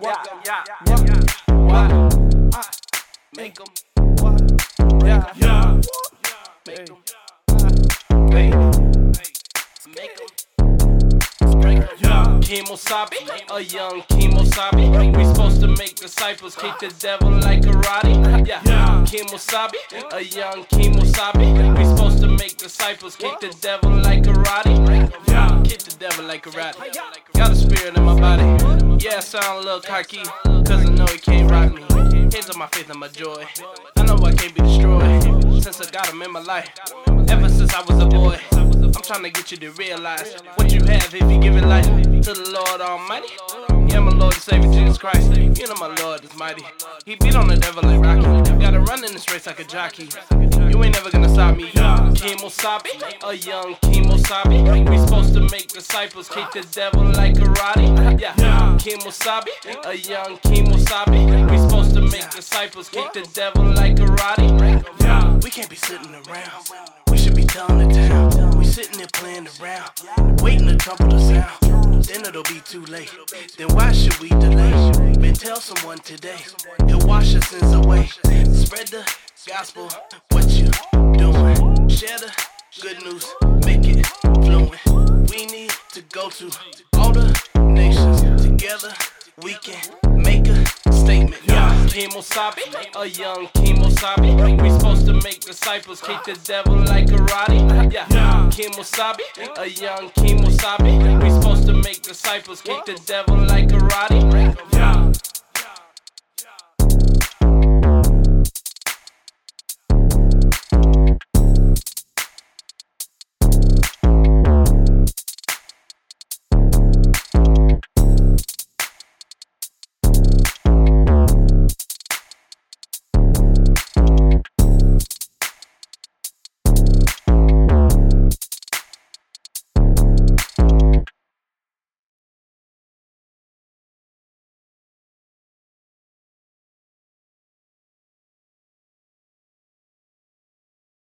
yeah, yeah, yeah. Uh, what? Make them. Yeah, yeah. Make them. Make them. Make them. Kemosabe, a young Kemosabe. We supposed to make disciples, kick the devil like karate. Yeah, Kemosabe, a young Kemosabe. We supposed to make disciples, kick the devil like karate. Yeah, kick the devil like karate. Got a spirit in my body. Yeah, I sound a little cocky, cause I know he can't rock me. Hands on my faith and my joy. I know I can't be destroyed since I got him in my life. Ever since I was a boy. I'm trying to get you to realize what you have if you give it life to the Lord Almighty. Yeah, my Lord and Savior Jesus Christ. You know my Lord is mighty. He beat on the devil like Rocky. Gotta run in this race like a jockey. You ain't never gonna stop me. Kemosabe, a young Kemosabe. We supposed to make disciples, kick the devil like karate. Yeah, Kemosabe, a young Kemosabe. We supposed to make disciples, kick the devil like karate. Yeah, we can't be sitting around. We should be telling the town. We sitting there playing around, waiting to trumpet the sound. Then it'll be too late. Then why should we delay? Man, tell someone today. He'll wash our sins away. Spread the gospel. What you doing? Share the good news. Make to all the nations together. We can make a statement. Yeah, Kemosabe, a young. We supposed to make disciples, kick the devil like karate. Yeah, Kemosabe, a young Kemosabe. We supposed to make disciples, kick the devil like karate.